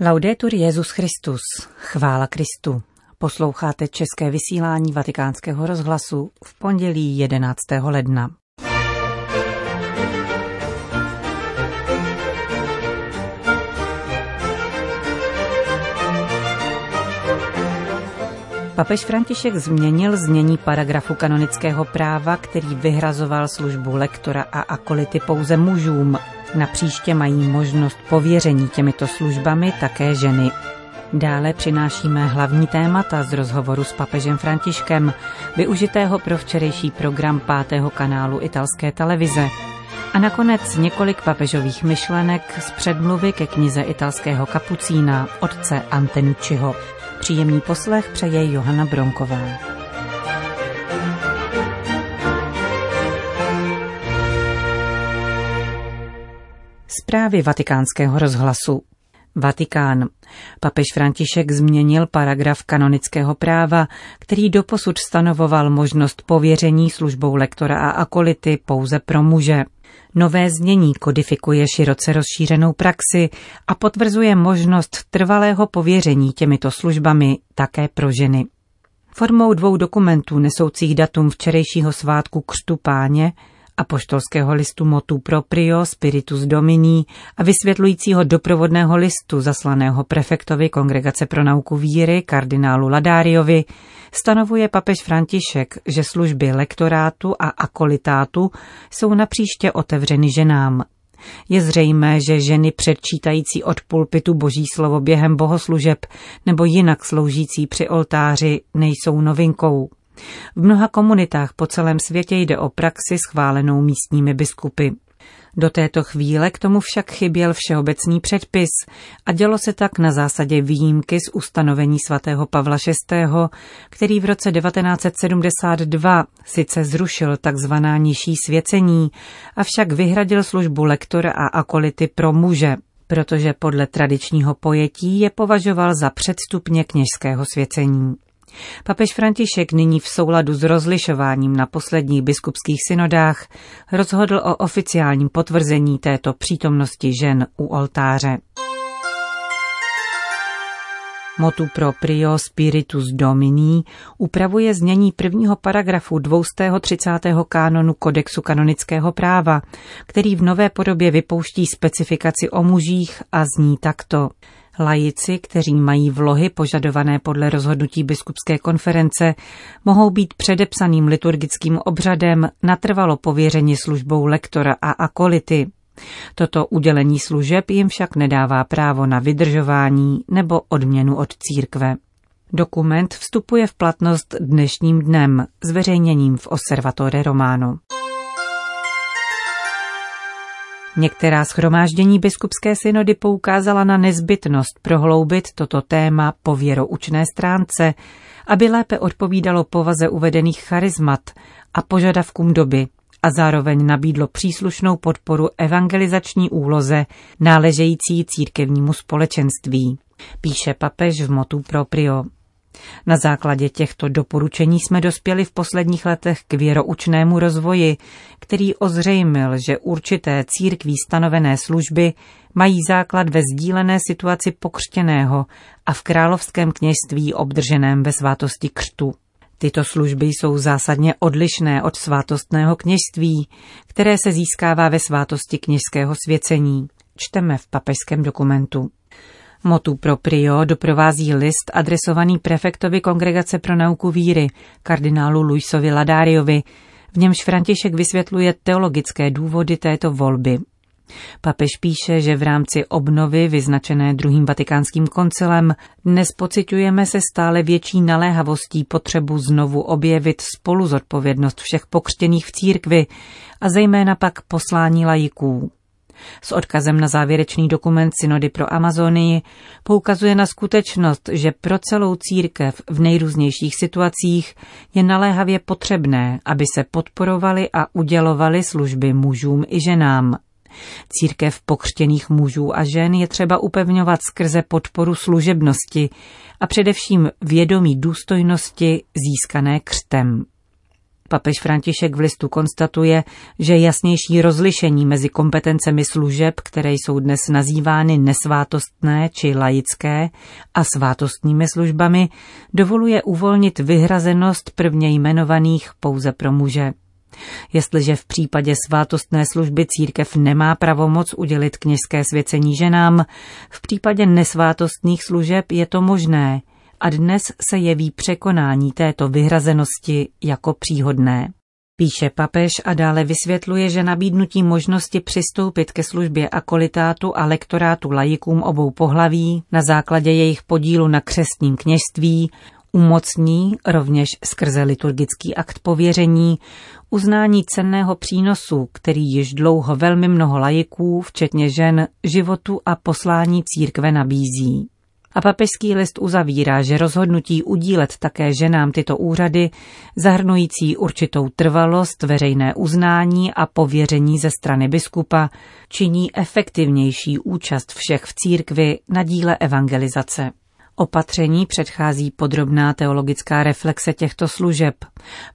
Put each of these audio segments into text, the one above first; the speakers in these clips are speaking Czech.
Laudetur Jezus Christus, chvála Kristu. Posloucháte české vysílání Vatikánského rozhlasu v pondělí 11. ledna. Papež František změnil znění paragrafu kanonického práva, který vyhrazoval službu lektora a akolity pouze mužům. Na příště mají možnost pověření těmito službami také ženy. Dále přinášíme hlavní témata z rozhovoru s papežem Františkem, využitého pro včerejší program pátého kanálu italské televize. A nakonec několik papežových myšlenek z předmluvy ke knize italského kapucína otce Antenucciho. Příjemný poslech přeje Johana Bronková. Zprávy vatikánského rozhlasu. Vatikán. Papež František změnil paragraf kanonického práva, který doposud stanovoval možnost pověření službou lektora a akolity pouze pro muže. Nové znění kodifikuje široce rozšířenou praxi a potvrzuje možnost trvalého pověření těmito službami také pro ženy. Formou dvou dokumentů nesoucích datum včerejšího svátku Křtu páně apoštolského listu motu proprio Spiritus Domini a vysvětlujícího doprovodného listu zaslaného prefektovi Kongregace pro nauku víry kardinálu Ladáriovi stanovuje papež František, že služby lektorátu a akolitátu jsou napříště otevřeny ženám. Je zřejmé, že ženy předčítající od pulpitu boží slovo během bohoslužeb nebo jinak sloužící při oltáři nejsou novinkou. V mnoha komunitách po celém světě jde o praxi schválenou místními biskupy. Do této chvíle k tomu však chyběl všeobecný předpis a dělo se tak na zásadě výjimky z ustanovení svatého Pavla VI., který v roce 1972 sice zrušil takzvaná nižší svěcení, avšak vyhradil službu lektora a akolity pro muže, protože podle tradičního pojetí je považoval za předstupně kněžského svěcení. Papež František nyní v souladu s rozlišováním na posledních biskupských synodách rozhodl o oficiálním potvrzení této přítomnosti žen u oltáře. Motu proprio Spiritus Domini upravuje znění prvního paragrafu 230. kánonu Kodexu kanonického práva, který v nové podobě vypouští specifikaci o mužích a zní takto. Lajici, kteří mají vlohy požadované podle rozhodnutí biskupské konference, mohou být předepsaným liturgickým obřadem natrvalo pověřeni službou lektora a akolity. Toto udělení služeb jim však nedává právo na vydržování nebo odměnu od církve. Dokument vstupuje v platnost dnešním dnem, zveřejněním v Osservatore Romano. Některá schromáždění biskupské synody poukázala na nezbytnost prohloubit toto téma po věroučné stránce, aby lépe odpovídalo povaze uvedených charizmat a požadavkům doby a zároveň nabídlo příslušnou podporu evangelizační úloze náležející církevnímu společenství, píše papež v motu proprio. Na základě těchto doporučení jsme dospěli v posledních letech k věroučnému rozvoji, který ozřejmil, že určité církví stanovené služby mají základ ve sdílené situaci pokřtěného a v královském kněžství obdrženém ve svátosti křtu. Tyto služby jsou zásadně odlišné od svátostného kněžství, které se získává ve svátosti kněžského svěcení. Čteme v papežském dokumentu. Motu proprio doprovází list adresovaný prefektovi Kongregace pro nauku víry, kardinálu Luisovi Ladáriovi, v němž František vysvětluje teologické důvody této volby. Papež píše, že v rámci obnovy vyznačené druhým vatikánským koncilem dnes pociťujeme se stále větší naléhavostí potřebu znovu objevit spolu zodpovědnost všech pokřtěných v církvi a zejména pak poslání lajiků. S odkazem na závěrečný dokument Synody pro Amazonii poukazuje na skutečnost, že pro celou církev v nejrůznějších situacích je naléhavě potřebné, aby se podporovaly a udělovaly služby mužům i ženám. Církev pokřtěných mužů a žen je třeba upevňovat skrze podporu služebnosti a především vědomí důstojnosti získané křtem. Papež František v listu konstatuje, že jasnější rozlišení mezi kompetencemi služeb, které jsou dnes nazývány nesvátostné či laické, a svátostními službami, dovoluje uvolnit vyhrazenost prvně jmenovaných pouze pro muže. Jestliže v případě svátostné služby církev nemá pravomoc udělit kněžské svěcení ženám, v případě nesvátostných služeb je to možné a dnes se jeví překonání této vyhrazenosti jako příhodné. Píše papež a dále vysvětluje, že nabídnutí možnosti přistoupit ke službě akolitátu a lektorátu lajikům obou pohlaví na základě jejich podílu na křestním kněžství umocní rovněž skrze liturgický akt pověření uznání cenného přínosu, který již dlouho velmi mnoho lajiků, včetně žen, životu a poslání církve nabízí. A papežský list uzavírá, že rozhodnutí udílet také ženám tyto úřady, zahrnující určitou trvalost, veřejné uznání a pověření ze strany biskupa, činí efektivnější účast všech v církvi na díle evangelizace. Opatření předchází podrobná teologická reflexe těchto služeb.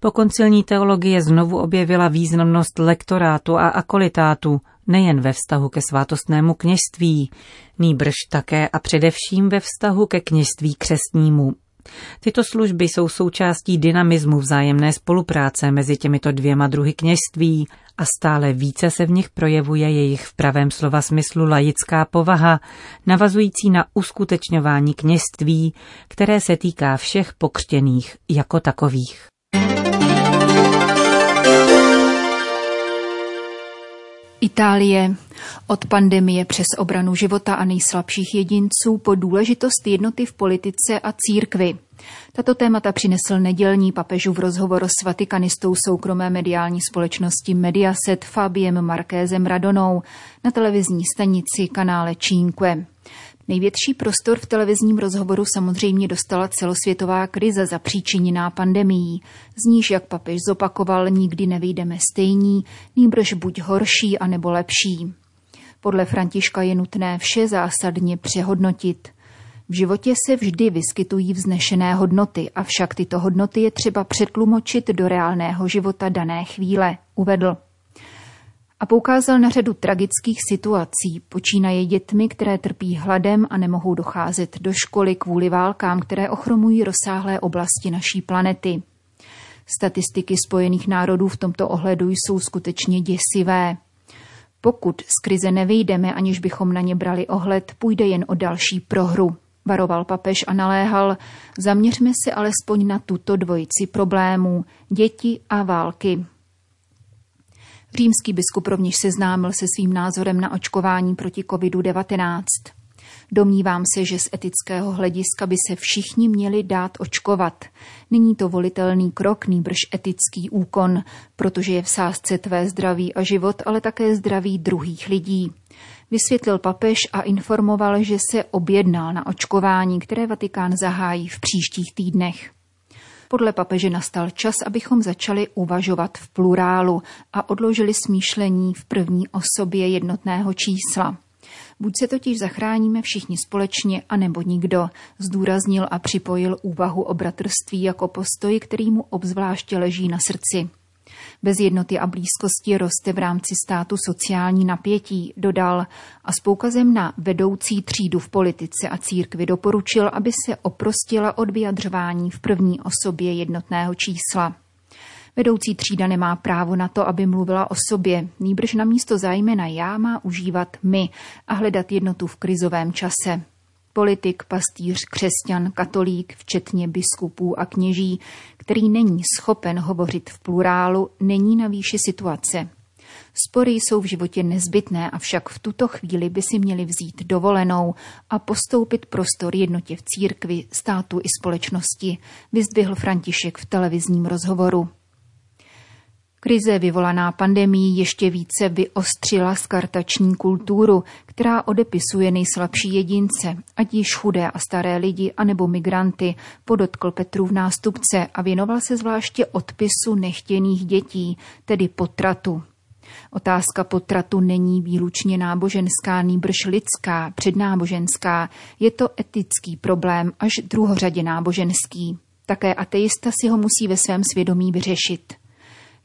Po koncilní teologie znovu objevila významnost lektorátu a akolitátu, nejen ve vztahu ke svátostnému kněžství, nýbrž také a především ve vztahu ke kněžství křestnímu. Tyto služby jsou součástí dynamismu vzájemné spolupráce mezi těmito dvěma druhy kněžství a stále více se v nich projevuje jejich v pravém slova smyslu laická povaha, navazující na uskutečňování kněžství, které se týká všech pokřtěných jako takových. Itálie. Od pandemie přes obranu života a nejslabších jedinců po důležitost jednoty v politice a církvi. Tato témata přinesl nedělní papežův rozhovor s vatikanistou soukromé mediální společnosti Mediaset Fabiem Markézem Radonou na televizní stanici kanále Cinque. Největší prostor v televizním rozhovoru samozřejmě dostala celosvětová krize zapříčiněná pandemií, z níž, jak papež zopakoval, nikdy nevyjdeme stejní, nýbrž buď horší, anebo lepší. Podle Františka je nutné vše zásadně přehodnotit. V životě se vždy vyskytují vznešené hodnoty, avšak tyto hodnoty je třeba přetlumočit do reálného života dané chvíle, uvedl a poukázal na řadu tragických situací, počínaje dětmi, které trpí hladem a nemohou docházet do školy kvůli válkám, které ochromují rozsáhlé oblasti naší planety. Statistiky Spojených národů v tomto ohledu jsou skutečně děsivé. Pokud z krize nevyjdeme, aniž bychom na ně brali ohled, půjde jen o další prohru. Varoval papež a naléhal, zaměřme se alespoň na tuto dvojici problémů, děti a války. Římský biskup rovněž seznámil se svým názorem na očkování proti COVID-19. Domnívám se, že z etického hlediska by se všichni měli dát očkovat. Není to volitelný krok, nýbrž etický úkon, protože je v sázce tvé zdraví a život, ale také zdraví druhých lidí. Vysvětlil papež a informoval, že se objednal na očkování, které Vatikán zahájí v příštích týdnech. Podle papeže nastal čas, abychom začali uvažovat v plurálu a odložili smýšlení v první osobě jednotného čísla. Buď se totiž zachráníme všichni společně, anebo nikdo, zdůraznil a připojil úvahu o bratrství jako postoj, který mu obzvláště leží na srdci. Bez jednoty a blízkosti roste v rámci státu sociální napětí, dodal. A s poukazem na vedoucí třídu v politice a církvi doporučil, aby se oprostila od vyjadřování v první osobě jednotného čísla. Vedoucí třída nemá právo na to, aby mluvila o sobě, nýbrž na místo zájmena já má užívat my a hledat jednotu v krizovém čase politik, pastýř, křesťan, katolík, včetně biskupů a kněží, který není schopen hovořit v plurálu, není na výši situace. Spory jsou v životě nezbytné, avšak v tuto chvíli by si měli vzít dovolenou a postoupit prostor jednotě v církvi, státu i společnosti, vyzdvihl František v televizním rozhovoru. Krize vyvolaná pandemí ještě více vyostřila skartační kulturu, která odepisuje nejslabší jedince, ať již chudé a staré lidi, anebo migranty, podotkl Petrův nástupce a věnoval se zvláště odpisu nechtěných dětí, tedy potratu. Otázka potratu není výlučně náboženská, nýbrž lidská, přednáboženská. Je to etický problém, až druhořadě náboženský. Také ateista si ho musí ve svém svědomí vyřešit.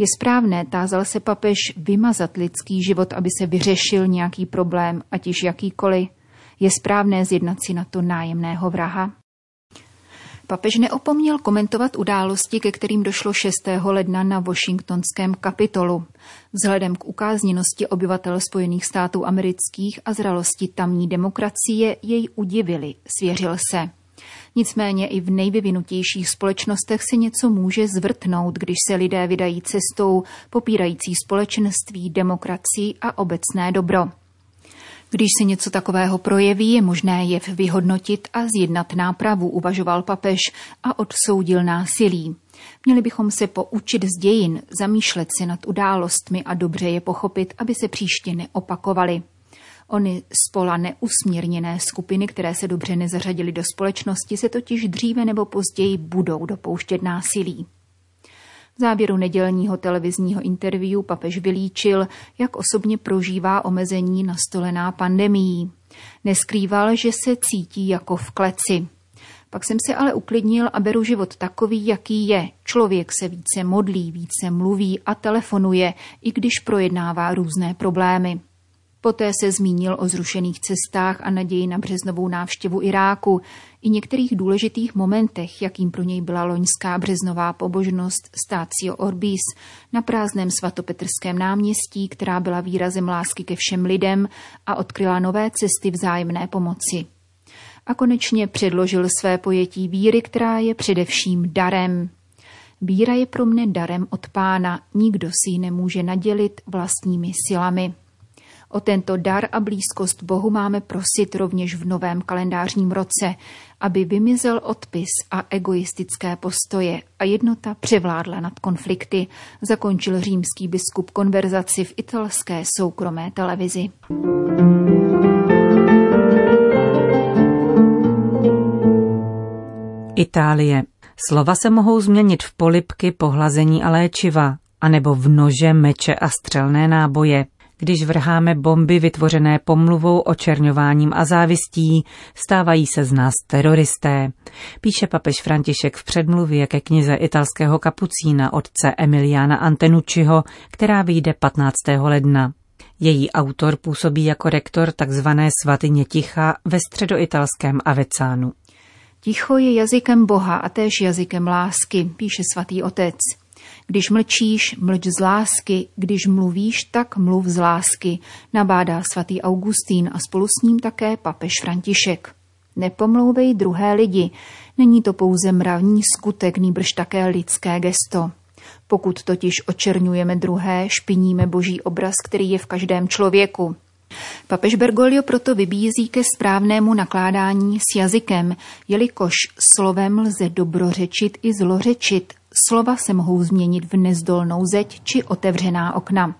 Je správné, tázal se papež, vymazat lidský život, aby se vyřešil nějaký problém, ať již jakýkoliv? Je správné zjednat si na to nájemného vraha? Papež neopomněl komentovat události, ke kterým došlo 6. ledna na Washingtonském kapitolu. Vzhledem k ukázněnosti obyvatel Spojených států amerických a zralosti tamní demokracie jej udivili, svěřil se. Nicméně i v nejvyvinutějších společnostech se něco může zvrtnout, když se lidé vydají cestou popírající společenství, demokracii a obecné dobro. Když se něco takového projeví, je možné jev vyhodnotit a zjednat nápravu, uvažoval papež a odsoudil násilí. Měli bychom se poučit z dějin, zamýšlet se nad událostmi a dobře je pochopit, aby se příště neopakovaly. Ony spola neusměrněné skupiny, které se dobře nezařadily do společnosti, se totiž dříve nebo později budou dopouštět násilí. V závěru nedělního televizního interview papež vylíčil, jak osobně prožívá omezení nastolená pandemií. Neskrýval, že se cítí jako v kleci. Pak jsem se ale uklidnil a beru život takový, jaký je. Člověk se více modlí, více mluví a telefonuje, i když projednává různé problémy. Poté se zmínil o zrušených cestách a naději na březnovou návštěvu Iráku i některých důležitých momentech, jakým pro něj byla loňská březnová pobožnost Stácio Orbis na prázdném svatopetrském náměstí, která byla výrazem lásky ke všem lidem a odkryla nové cesty vzájemné pomoci. A konečně předložil své pojetí víry, která je především darem. Víra je pro mne darem od pána, nikdo si ji nemůže nadělit vlastními silami. O tento dar a blízkost Bohu máme prosit rovněž v novém kalendářním roce, aby vymizel odpis a egoistické postoje a jednota převládla nad konflikty, zakončil římský biskup konverzaci v italské soukromé televizi. Itálie. Slova se mohou změnit v polipky, pohlazení a léčiva, anebo v nože, meče a střelné náboje. Když vrháme bomby vytvořené pomluvou, očerňováním a závistí, stávají se z nás teroristé. Píše papež František v předmluvě ke knize italského kapucína otce Emiliana Antenucciho, která vyjde 15. ledna. Její autor působí jako rektor tzv. svatyně ticha ve středoitalském Avecánu. Ticho je jazykem Boha a též jazykem lásky, píše svatý otec. Když mlčíš, mlč z lásky, když mluvíš, tak mluv z lásky, nabádá svatý Augustín a spolu s ním také papež František. Nepomlouvej druhé lidi, není to pouze mravní skutek, nýbrž také lidské gesto. Pokud totiž očerňujeme druhé, špiníme boží obraz, který je v každém člověku. Papež Bergoglio proto vybízí ke správnému nakládání s jazykem, jelikož slovem lze dobrořečit i zlořečit, Slova se mohou změnit v nezdolnou zeď či otevřená okna.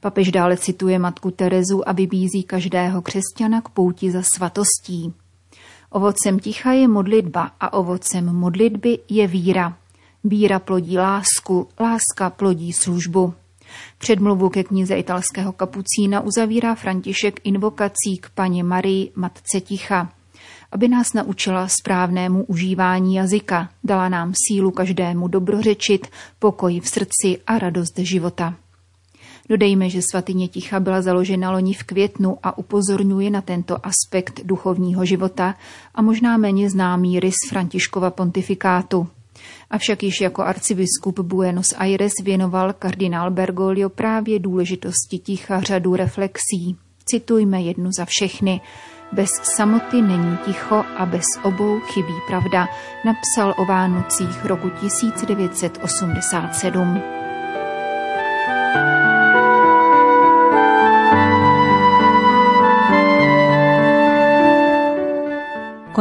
Papež dále cituje matku Terezu a vybízí každého křesťana k pouti za svatostí. Ovocem ticha je modlitba a ovocem modlitby je víra. Víra plodí lásku, láska plodí službu. Předmluvu ke knize italského kapucína uzavírá František invokací k paně Marii, matce ticha aby nás naučila správnému užívání jazyka, dala nám sílu každému dobrořečit, pokoj v srdci a radost života. Dodejme, že svatyně ticha byla založena loni v květnu a upozorňuje na tento aspekt duchovního života a možná méně známý rys Františkova pontifikátu. Avšak již jako arcibiskup Buenos Aires věnoval kardinál Bergoglio právě důležitosti ticha řadu reflexí. Citujme jednu za všechny. Bez samoty není ticho a bez obou chybí pravda, napsal o Vánocích roku 1987.